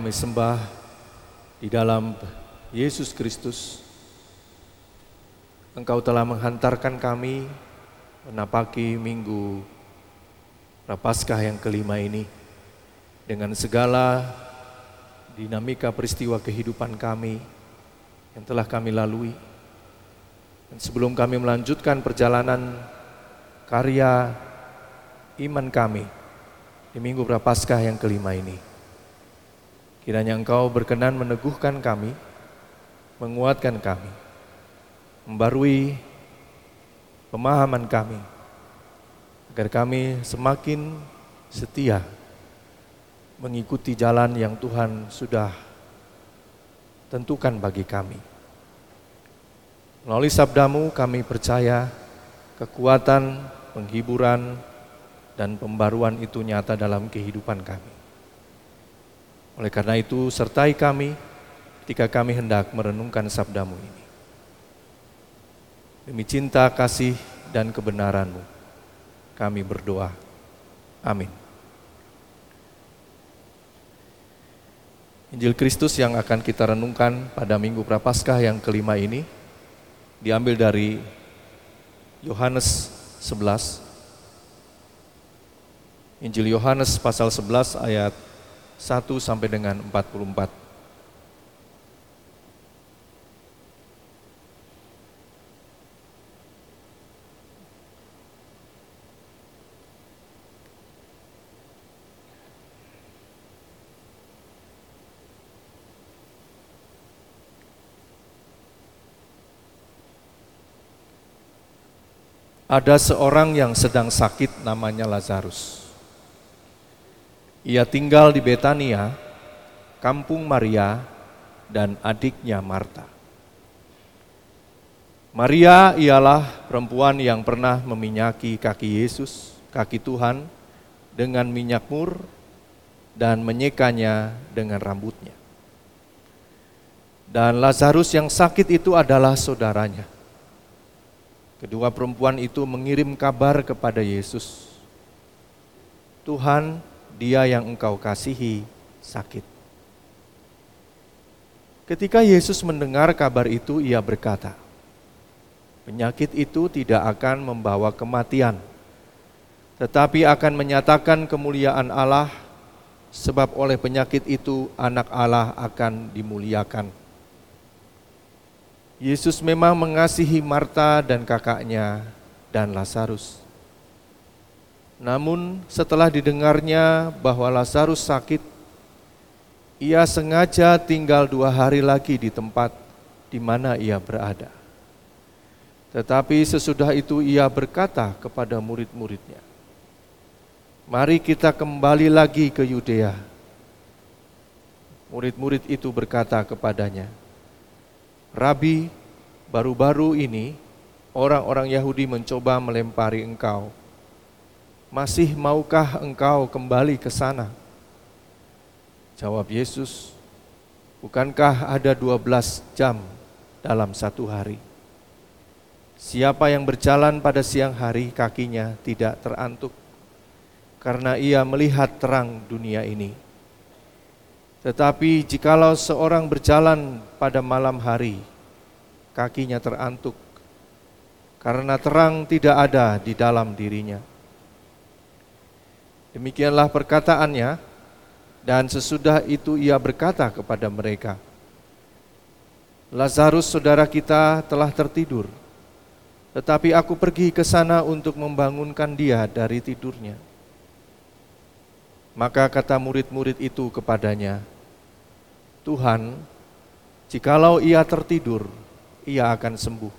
Kami sembah di dalam Yesus Kristus. Engkau telah menghantarkan kami menapaki minggu Prapaskah yang kelima ini dengan segala dinamika peristiwa kehidupan kami yang telah kami lalui. Dan sebelum kami melanjutkan perjalanan karya iman kami di minggu Prapaskah yang kelima ini, Kiranya Engkau berkenan meneguhkan kami, menguatkan kami, membarui pemahaman kami, agar kami semakin setia mengikuti jalan yang Tuhan sudah tentukan bagi kami. Melalui sabdamu kami percaya kekuatan, penghiburan, dan pembaruan itu nyata dalam kehidupan kami. Oleh karena itu, sertai kami ketika kami hendak merenungkan sabdamu ini. Demi cinta, kasih, dan kebenaranmu, kami berdoa. Amin. Injil Kristus yang akan kita renungkan pada Minggu Prapaskah yang kelima ini diambil dari Yohanes 11. Injil Yohanes pasal 11 ayat 1 sampai dengan 44. Ada seorang yang sedang sakit namanya Lazarus. Ia tinggal di Betania, kampung Maria dan adiknya Marta. Maria ialah perempuan yang pernah meminyaki kaki Yesus, kaki Tuhan, dengan minyak mur dan menyekanya dengan rambutnya. Dan Lazarus yang sakit itu adalah saudaranya. Kedua perempuan itu mengirim kabar kepada Yesus. Tuhan, dia yang engkau kasihi sakit. Ketika Yesus mendengar kabar itu, ia berkata, "Penyakit itu tidak akan membawa kematian, tetapi akan menyatakan kemuliaan Allah, sebab oleh penyakit itu Anak Allah akan dimuliakan." Yesus memang mengasihi Marta dan kakaknya dan Lazarus. Namun setelah didengarnya bahwa Lazarus sakit, ia sengaja tinggal dua hari lagi di tempat di mana ia berada. Tetapi sesudah itu ia berkata kepada murid-muridnya, Mari kita kembali lagi ke Yudea. Murid-murid itu berkata kepadanya, Rabi, baru-baru ini orang-orang Yahudi mencoba melempari engkau masih maukah engkau kembali ke sana? Jawab Yesus, bukankah ada 12 jam dalam satu hari? Siapa yang berjalan pada siang hari kakinya tidak terantuk, karena ia melihat terang dunia ini. Tetapi jikalau seorang berjalan pada malam hari, kakinya terantuk, karena terang tidak ada di dalam dirinya. Demikianlah perkataannya dan sesudah itu ia berkata kepada mereka, Lazarus saudara kita telah tertidur, tetapi aku pergi ke sana untuk membangunkan dia dari tidurnya. Maka kata murid-murid itu kepadanya, Tuhan, jikalau ia tertidur, ia akan sembuh.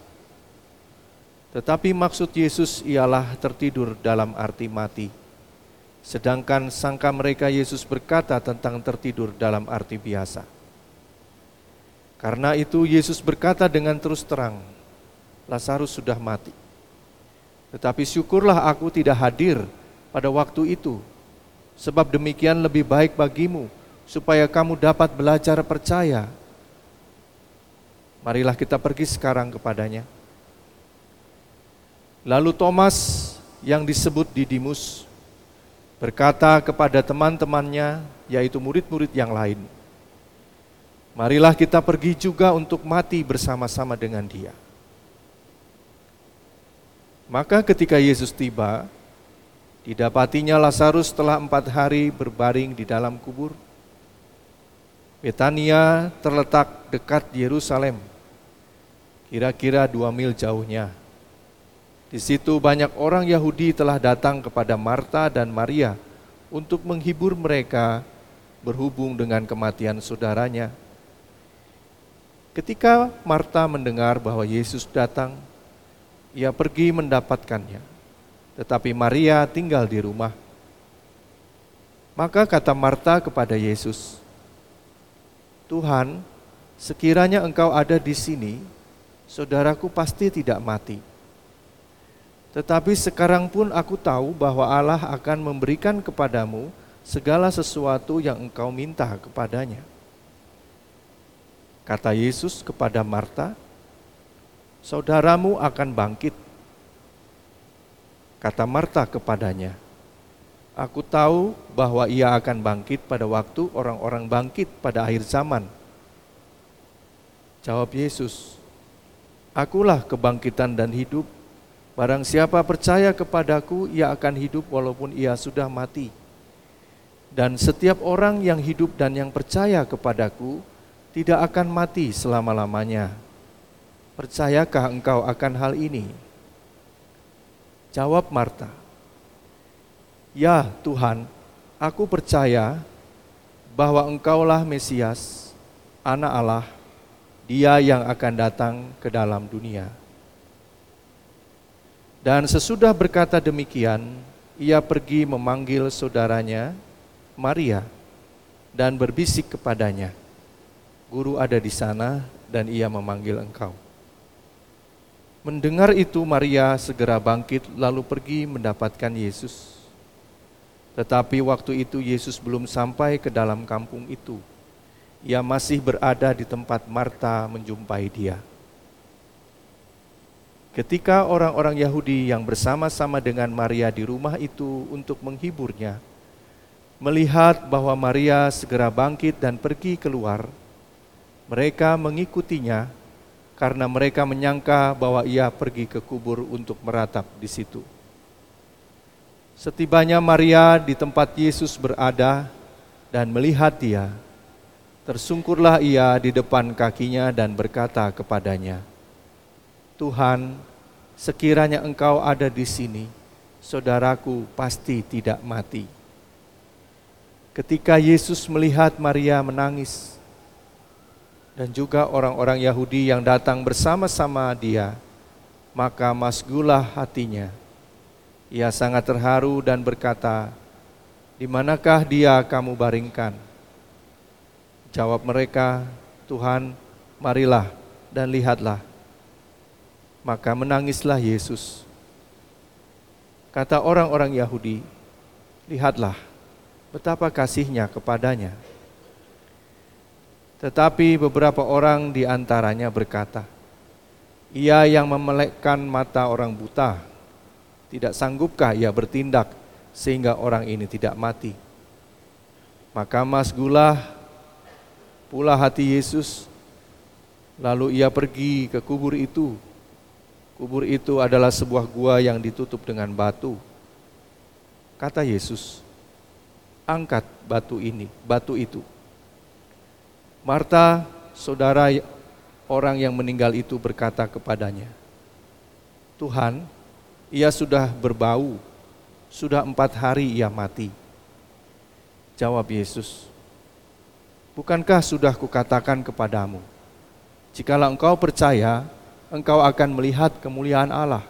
Tetapi maksud Yesus ialah tertidur dalam arti mati Sedangkan sangka mereka Yesus berkata tentang tertidur dalam arti biasa. Karena itu Yesus berkata dengan terus terang, Lazarus sudah mati. Tetapi syukurlah aku tidak hadir pada waktu itu, sebab demikian lebih baik bagimu, supaya kamu dapat belajar percaya. Marilah kita pergi sekarang kepadanya. Lalu Thomas yang disebut Didimus berkata kepada teman-temannya, yaitu murid-murid yang lain, Marilah kita pergi juga untuk mati bersama-sama dengan Dia. Maka ketika Yesus tiba, didapatinya Lazarus telah empat hari berbaring di dalam kubur. Betania terletak dekat Yerusalem, kira-kira dua mil jauhnya. Di situ banyak orang Yahudi telah datang kepada Marta dan Maria untuk menghibur mereka berhubung dengan kematian saudaranya. Ketika Marta mendengar bahwa Yesus datang, ia pergi mendapatkannya. Tetapi Maria tinggal di rumah. Maka kata Marta kepada Yesus, "Tuhan, sekiranya Engkau ada di sini, saudaraku pasti tidak mati. Tetapi sekarang pun aku tahu bahwa Allah akan memberikan kepadamu segala sesuatu yang engkau minta kepadanya." Kata Yesus kepada Marta, "Saudaramu akan bangkit." Kata Marta kepadanya, "Aku tahu bahwa ia akan bangkit pada waktu orang-orang bangkit pada akhir zaman." Jawab Yesus, "Akulah kebangkitan dan hidup. Barang siapa percaya kepadaku, ia akan hidup walaupun ia sudah mati. Dan setiap orang yang hidup dan yang percaya kepadaku, tidak akan mati selama-lamanya. Percayakah engkau akan hal ini? Jawab Marta, "Ya Tuhan, aku percaya bahwa Engkaulah Mesias, Anak Allah, Dia yang akan datang ke dalam dunia." Dan sesudah berkata demikian, ia pergi memanggil saudaranya, Maria, dan berbisik kepadanya, guru ada di sana dan ia memanggil engkau. Mendengar itu Maria segera bangkit lalu pergi mendapatkan Yesus. Tetapi waktu itu Yesus belum sampai ke dalam kampung itu. Ia masih berada di tempat Marta menjumpai dia. Ketika orang-orang Yahudi yang bersama-sama dengan Maria di rumah itu untuk menghiburnya, melihat bahwa Maria segera bangkit dan pergi keluar, mereka mengikutinya karena mereka menyangka bahwa ia pergi ke kubur untuk meratap di situ. Setibanya Maria di tempat Yesus berada dan melihat dia, tersungkurlah ia di depan kakinya dan berkata kepadanya, Tuhan, sekiranya engkau ada di sini, saudaraku pasti tidak mati. Ketika Yesus melihat Maria menangis, dan juga orang-orang Yahudi yang datang bersama-sama dia, maka masgulah hatinya. Ia sangat terharu dan berkata, "Di manakah dia kamu baringkan?" Jawab mereka, "Tuhan, marilah dan lihatlah." Maka menangislah Yesus. Kata orang-orang Yahudi, "Lihatlah betapa kasihnya kepadanya." Tetapi beberapa orang di antaranya berkata, Ia yang memelekkan mata orang buta, tidak sanggupkah ia bertindak sehingga orang ini tidak mati? Maka mas gula pula hati Yesus, lalu ia pergi ke kubur itu. Kubur itu adalah sebuah gua yang ditutup dengan batu. Kata Yesus, angkat batu ini, batu itu. Marta, saudara orang yang meninggal itu berkata kepadanya, Tuhan, ia sudah berbau, sudah empat hari ia mati. Jawab Yesus, Bukankah sudah kukatakan kepadamu, jikalau engkau percaya, engkau akan melihat kemuliaan Allah.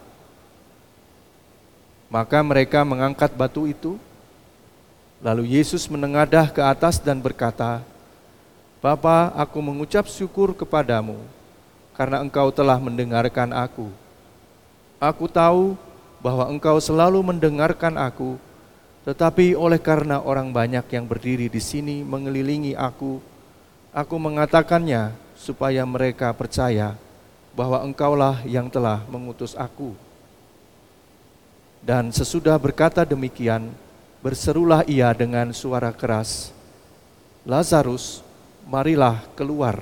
Maka mereka mengangkat batu itu, lalu Yesus menengadah ke atas dan berkata, Bapa, aku mengucap syukur kepadamu karena engkau telah mendengarkan aku. Aku tahu bahwa engkau selalu mendengarkan aku, tetapi oleh karena orang banyak yang berdiri di sini mengelilingi aku, aku mengatakannya supaya mereka percaya bahwa engkaulah yang telah mengutus aku. Dan sesudah berkata demikian, berserulah ia dengan suara keras, Lazarus, marilah keluar.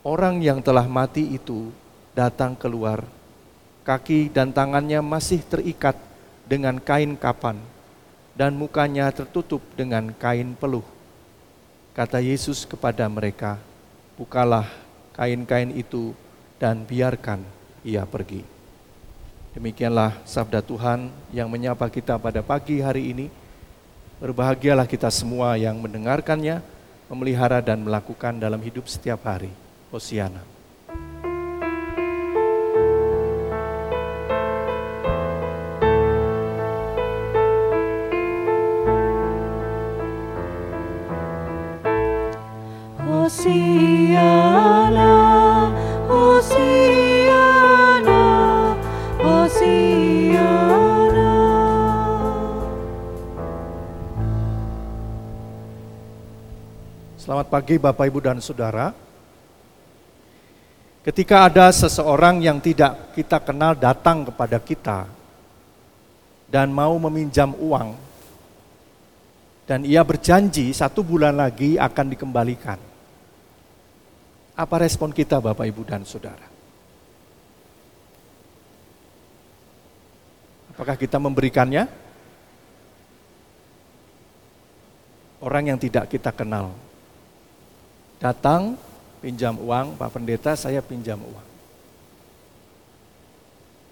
Orang yang telah mati itu datang keluar, kaki dan tangannya masih terikat dengan kain kapan, dan mukanya tertutup dengan kain peluh. Kata Yesus kepada mereka, "Bukalah kain-kain itu dan biarkan ia pergi." Demikianlah sabda Tuhan yang menyapa kita pada pagi hari ini. Berbahagialah kita semua yang mendengarkannya, memelihara dan melakukan dalam hidup setiap hari. Hosiana. Hosiana, pagi Bapak Ibu dan Saudara. Ketika ada seseorang yang tidak kita kenal datang kepada kita dan mau meminjam uang, dan ia berjanji satu bulan lagi akan dikembalikan. Apa respon kita Bapak Ibu dan Saudara? Apakah kita memberikannya? Orang yang tidak kita kenal. Datang, pinjam uang, Pak Pendeta saya pinjam uang.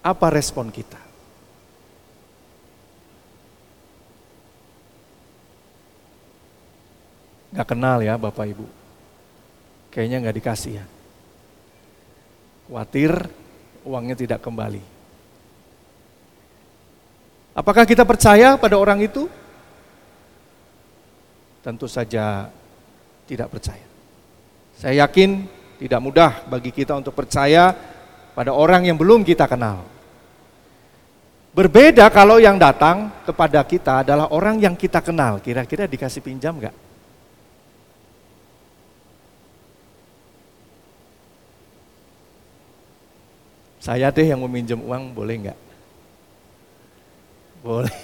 Apa respon kita? Gak kenal ya Bapak Ibu. Kayaknya nggak dikasih ya. Khawatir uangnya tidak kembali. Apakah kita percaya pada orang itu? Tentu saja tidak percaya. Saya yakin tidak mudah bagi kita untuk percaya pada orang yang belum kita kenal. Berbeda kalau yang datang kepada kita adalah orang yang kita kenal. Kira-kira dikasih pinjam nggak? Saya deh yang meminjam uang, boleh nggak? Boleh.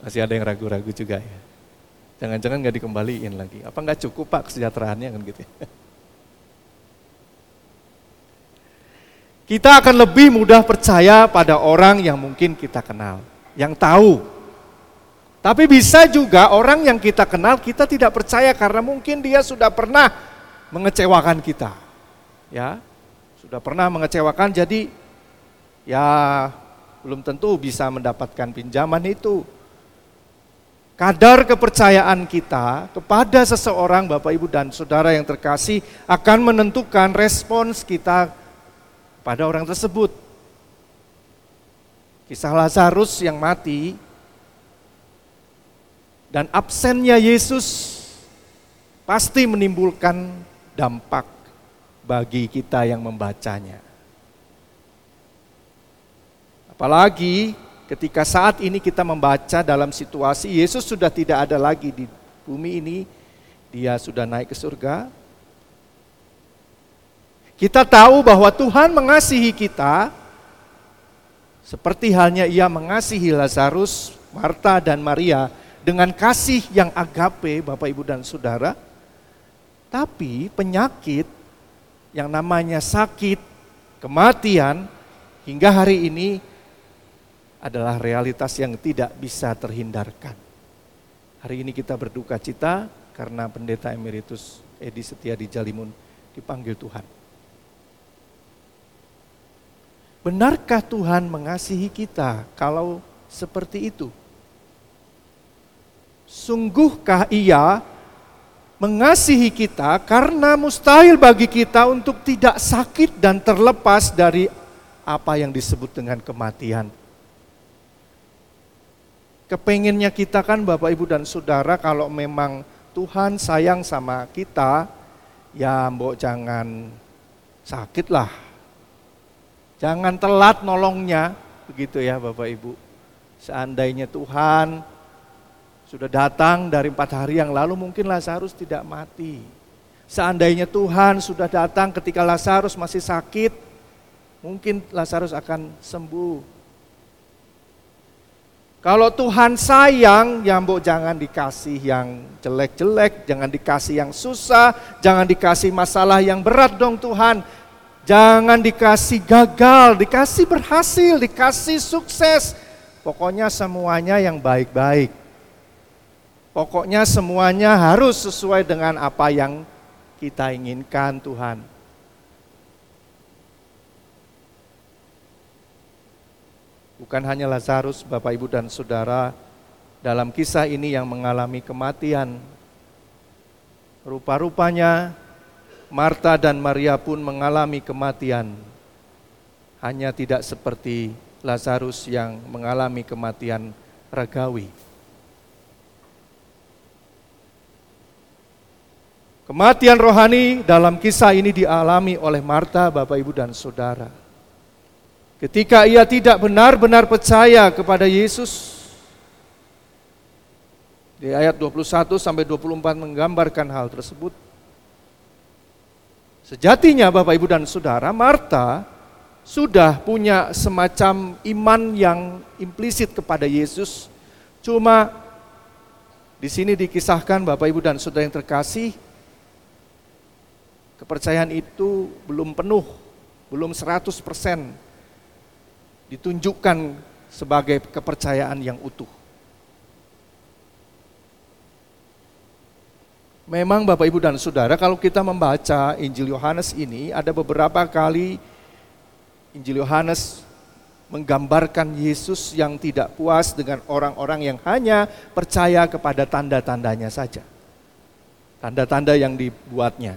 Masih ada yang ragu-ragu juga ya. Jangan-jangan nggak dikembaliin lagi. Apa nggak cukup pak kesejahteraannya kan gitu ya. Kita akan lebih mudah percaya pada orang yang mungkin kita kenal, yang tahu. Tapi bisa juga orang yang kita kenal kita tidak percaya karena mungkin dia sudah pernah mengecewakan kita. Ya, sudah pernah mengecewakan jadi ya belum tentu bisa mendapatkan pinjaman itu. Kadar kepercayaan kita kepada seseorang Bapak Ibu dan Saudara yang terkasih akan menentukan respons kita pada orang tersebut. Kisah Lazarus yang mati dan absennya Yesus pasti menimbulkan dampak bagi kita yang membacanya. Apalagi ketika saat ini kita membaca dalam situasi Yesus sudah tidak ada lagi di bumi ini, dia sudah naik ke surga. Kita tahu bahwa Tuhan mengasihi kita seperti halnya ia mengasihi Lazarus, Marta dan Maria dengan kasih yang agape Bapak Ibu dan Saudara. Tapi penyakit yang namanya sakit, kematian hingga hari ini adalah realitas yang tidak bisa terhindarkan. Hari ini kita berduka cita karena pendeta emeritus Edi Setia di Jalimun dipanggil Tuhan. Benarkah Tuhan mengasihi kita kalau seperti itu? Sungguhkah ia mengasihi kita karena mustahil bagi kita untuk tidak sakit dan terlepas dari apa yang disebut dengan kematian. Kepengennya kita kan Bapak Ibu dan Saudara kalau memang Tuhan sayang sama kita, ya mbok jangan sakit lah. Jangan telat nolongnya, begitu ya Bapak Ibu. Seandainya Tuhan sudah datang dari empat hari yang lalu mungkin Lazarus tidak mati. Seandainya Tuhan sudah datang ketika Lazarus masih sakit, mungkin Lazarus akan sembuh. Kalau Tuhan sayang, ya mbok jangan dikasih yang jelek-jelek, jangan dikasih yang susah, jangan dikasih masalah yang berat dong Tuhan. Jangan dikasih gagal, dikasih berhasil, dikasih sukses. Pokoknya semuanya yang baik-baik. Pokoknya semuanya harus sesuai dengan apa yang kita inginkan Tuhan. Bukan hanya Lazarus, Bapak Ibu dan Saudara, dalam kisah ini yang mengalami kematian. Rupa-rupanya Marta dan Maria pun mengalami kematian. Hanya tidak seperti Lazarus yang mengalami kematian ragawi. Kematian rohani dalam kisah ini dialami oleh Marta, Bapak Ibu dan Saudara. Ketika ia tidak benar-benar percaya kepada Yesus, di ayat 21 sampai 24 menggambarkan hal tersebut. Sejatinya Bapak Ibu dan Saudara, Marta sudah punya semacam iman yang implisit kepada Yesus. Cuma di sini dikisahkan Bapak Ibu dan Saudara yang terkasih, kepercayaan itu belum penuh, belum 100% ditunjukkan sebagai kepercayaan yang utuh. Memang Bapak Ibu dan Saudara kalau kita membaca Injil Yohanes ini ada beberapa kali Injil Yohanes menggambarkan Yesus yang tidak puas dengan orang-orang yang hanya percaya kepada tanda-tandanya saja. Tanda-tanda yang dibuatnya.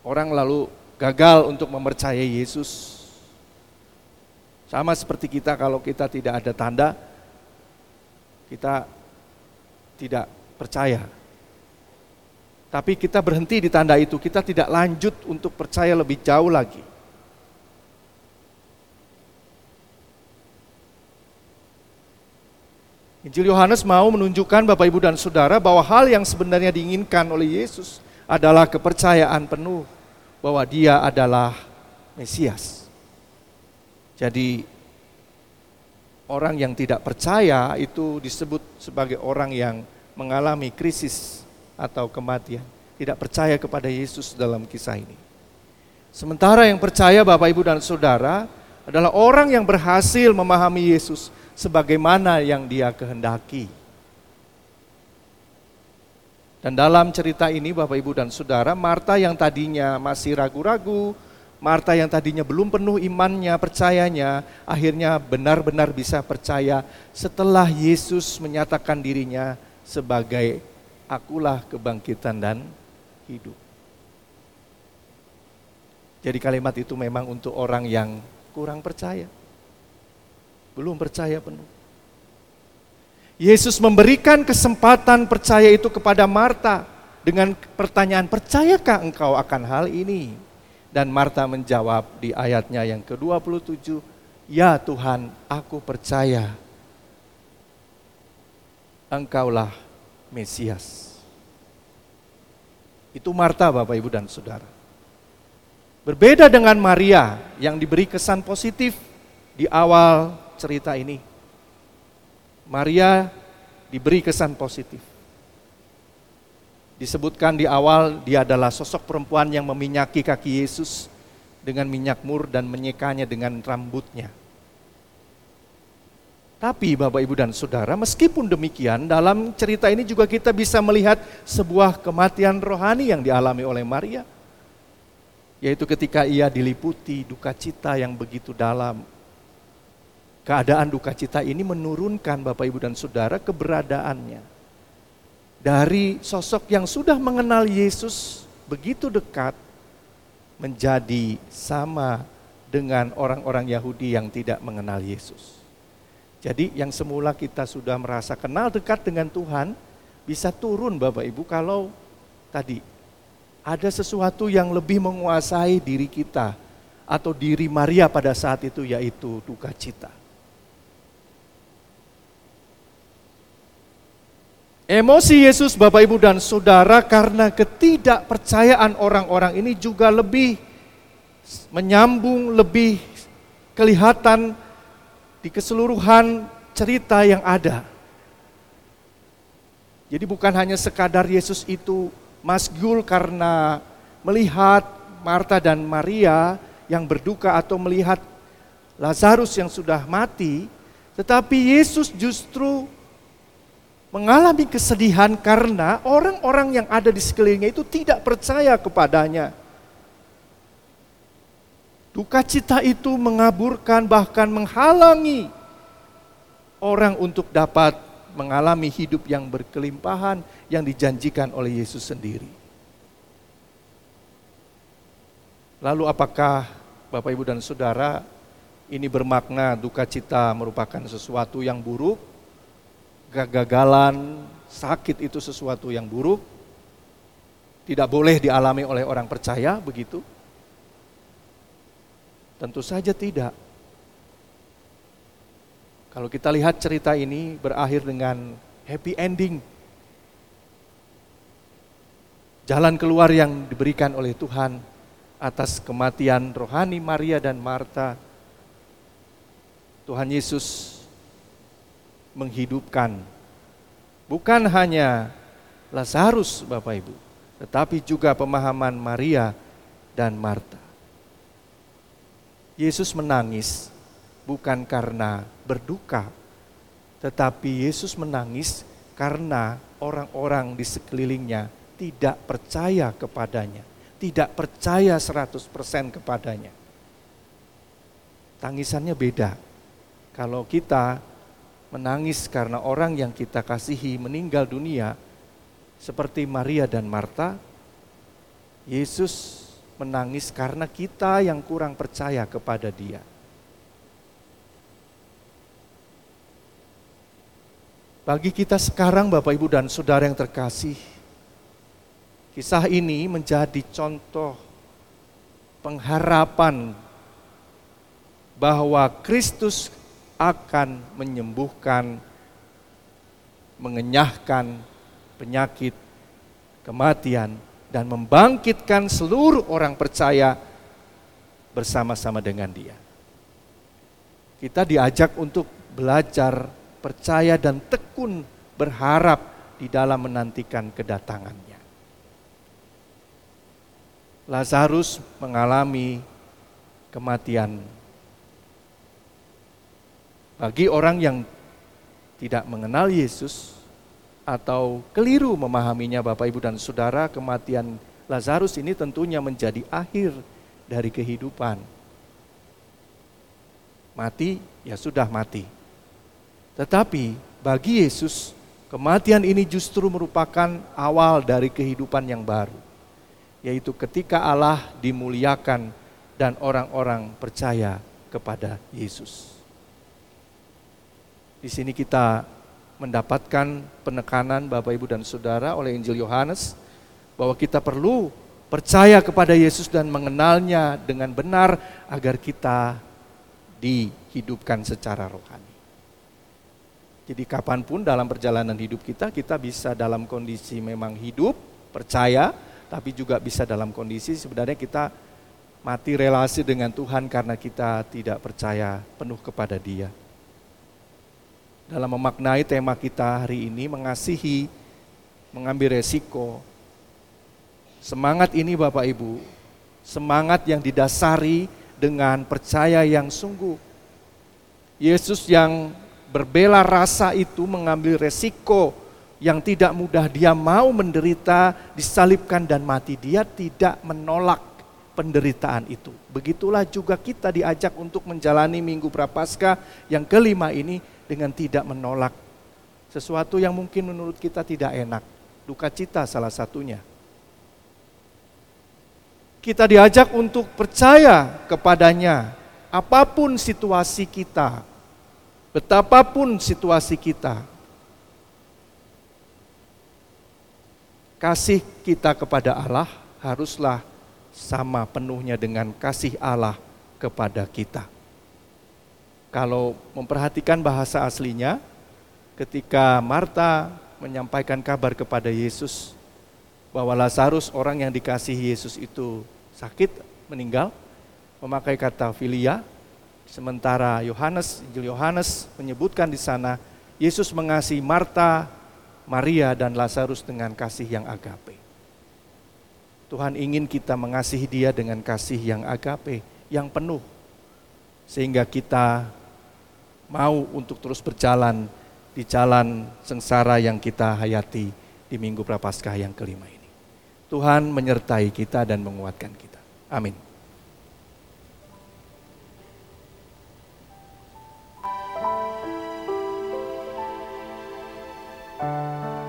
Orang lalu gagal untuk mempercayai Yesus sama seperti kita kalau kita tidak ada tanda, kita tidak percaya. Tapi kita berhenti di tanda itu, kita tidak lanjut untuk percaya lebih jauh lagi. Injil Yohanes mau menunjukkan Bapak Ibu dan Saudara bahwa hal yang sebenarnya diinginkan oleh Yesus adalah kepercayaan penuh bahwa dia adalah Mesias. Jadi orang yang tidak percaya itu disebut sebagai orang yang mengalami krisis atau kematian. Tidak percaya kepada Yesus dalam kisah ini. Sementara yang percaya Bapak Ibu dan Saudara adalah orang yang berhasil memahami Yesus sebagaimana yang dia kehendaki. Dan dalam cerita ini Bapak Ibu dan Saudara, Marta yang tadinya masih ragu-ragu, Marta yang tadinya belum penuh imannya, percayanya, akhirnya benar-benar bisa percaya setelah Yesus menyatakan dirinya sebagai akulah kebangkitan dan hidup. Jadi kalimat itu memang untuk orang yang kurang percaya. Belum percaya penuh. Yesus memberikan kesempatan percaya itu kepada Marta dengan pertanyaan, "Percayakah engkau akan hal ini?" Dan Marta menjawab di ayatnya yang ke-27, "Ya Tuhan, aku percaya Engkaulah Mesias." Itu Marta Bapak Ibu dan Saudara. Berbeda dengan Maria yang diberi kesan positif di awal cerita ini. Maria diberi kesan positif. Disebutkan di awal dia adalah sosok perempuan yang meminyaki kaki Yesus dengan minyak mur dan menyekanya dengan rambutnya. Tapi Bapak Ibu dan Saudara, meskipun demikian dalam cerita ini juga kita bisa melihat sebuah kematian rohani yang dialami oleh Maria. Yaitu ketika ia diliputi duka cita yang begitu dalam. Keadaan duka cita ini menurunkan Bapak Ibu dan Saudara keberadaannya dari sosok yang sudah mengenal Yesus begitu dekat menjadi sama dengan orang-orang Yahudi yang tidak mengenal Yesus. Jadi yang semula kita sudah merasa kenal dekat dengan Tuhan bisa turun Bapak Ibu kalau tadi ada sesuatu yang lebih menguasai diri kita atau diri Maria pada saat itu yaitu duka cita. Emosi Yesus Bapak Ibu dan Saudara karena ketidakpercayaan orang-orang ini juga lebih menyambung, lebih kelihatan di keseluruhan cerita yang ada. Jadi bukan hanya sekadar Yesus itu masgul karena melihat Marta dan Maria yang berduka atau melihat Lazarus yang sudah mati, tetapi Yesus justru mengalami kesedihan karena orang-orang yang ada di sekelilingnya itu tidak percaya kepadanya. Duka cita itu mengaburkan bahkan menghalangi orang untuk dapat mengalami hidup yang berkelimpahan yang dijanjikan oleh Yesus sendiri. Lalu apakah Bapak Ibu dan Saudara ini bermakna duka cita merupakan sesuatu yang buruk? Kegagalan, sakit itu sesuatu yang buruk? Tidak boleh dialami oleh orang percaya begitu? Tentu saja tidak. Kalau kita lihat cerita ini berakhir dengan happy ending. Jalan keluar yang diberikan oleh Tuhan atas kematian rohani Maria dan Marta. Tuhan Yesus menghidupkan bukan hanya Lazarus Bapak Ibu, tetapi juga pemahaman Maria dan Marta. Yesus menangis bukan karena berduka, tetapi Yesus menangis karena orang-orang di sekelilingnya tidak percaya kepadanya, tidak percaya 100% kepadanya. Tangisannya beda. Kalau kita menangis karena orang yang kita kasihi meninggal dunia, seperti Maria dan Marta, Yesus menangis karena kita yang kurang percaya kepada Dia. Bagi kita sekarang, Bapak, Ibu, dan saudara yang terkasih, kisah ini menjadi contoh pengharapan bahwa Kristus akan menyembuhkan, mengenyahkan penyakit, kematian, dan membangkitkan seluruh orang percaya bersama-sama dengan Dia. Kita diajak untuk belajar, percaya, dan tekun berharap di dalam menantikan kedatangannya. Lazarus mengalami kematian. Bagi orang yang tidak mengenal Yesus, atau keliru memahaminya Bapak Ibu dan Saudara, kematian Lazarus ini tentunya menjadi akhir dari kehidupan. Mati, ya sudah mati. Tetapi bagi Yesus, kematian ini justru merupakan awal dari kehidupan yang baru. Yaitu ketika Allah dimuliakan dan orang-orang percaya kepada Yesus. Di sini kita mendapatkan penekanan Bapak Ibu dan Saudara oleh Injil Yohanes bahwa kita perlu percaya kepada Yesus dan mengenalnya dengan benar agar kita dihidupkan secara rohani. Jadi kapan pun dalam perjalanan hidup kita, kita bisa dalam kondisi memang hidup, percaya, tapi juga bisa dalam kondisi sebenarnya kita mati relasi dengan Tuhan karena kita tidak percaya penuh kepada dia dalam memaknai tema kita hari ini mengasihi, mengambil resiko. Semangat ini Bapak Ibu, semangat yang didasari dengan percaya yang sungguh. Yesus yang berbela rasa itu mengambil resiko yang tidak mudah. Dia mau menderita, disalibkan dan mati. Dia tidak menolak penderitaan itu. Begitulah juga kita diajak untuk menjalani Minggu Prapaskah yang kelima ini dengan tidak menolak sesuatu yang mungkin menurut kita tidak enak. Duka cita salah satunya. Kita diajak untuk percaya kepadanya apa pun situasi kita, betapapun situasi kita. Kasih kita kepada Allah haruslah sama penuhnya dengan kasih Allah kepada kita. Kalau memperhatikan bahasa aslinya, ketika Marta menyampaikan kabar kepada Yesus bahwa Lazarus orang yang dikasihi Yesus itu sakit, meninggal, memakai kata filia, Sementara Yohanes, Yohanes menyebutkan di sana Yesus mengasihi Marta, Maria dan Lazarus dengan kasih yang agape. Tuhan ingin kita mengasihi dia dengan kasih yang agape, yang penuh. Sehingga kita mau untuk terus berjalan di jalan sengsara yang kita hayati di Minggu Prapaskah yang kelima ini. Tuhan menyertai kita dan menguatkan kita. Amin.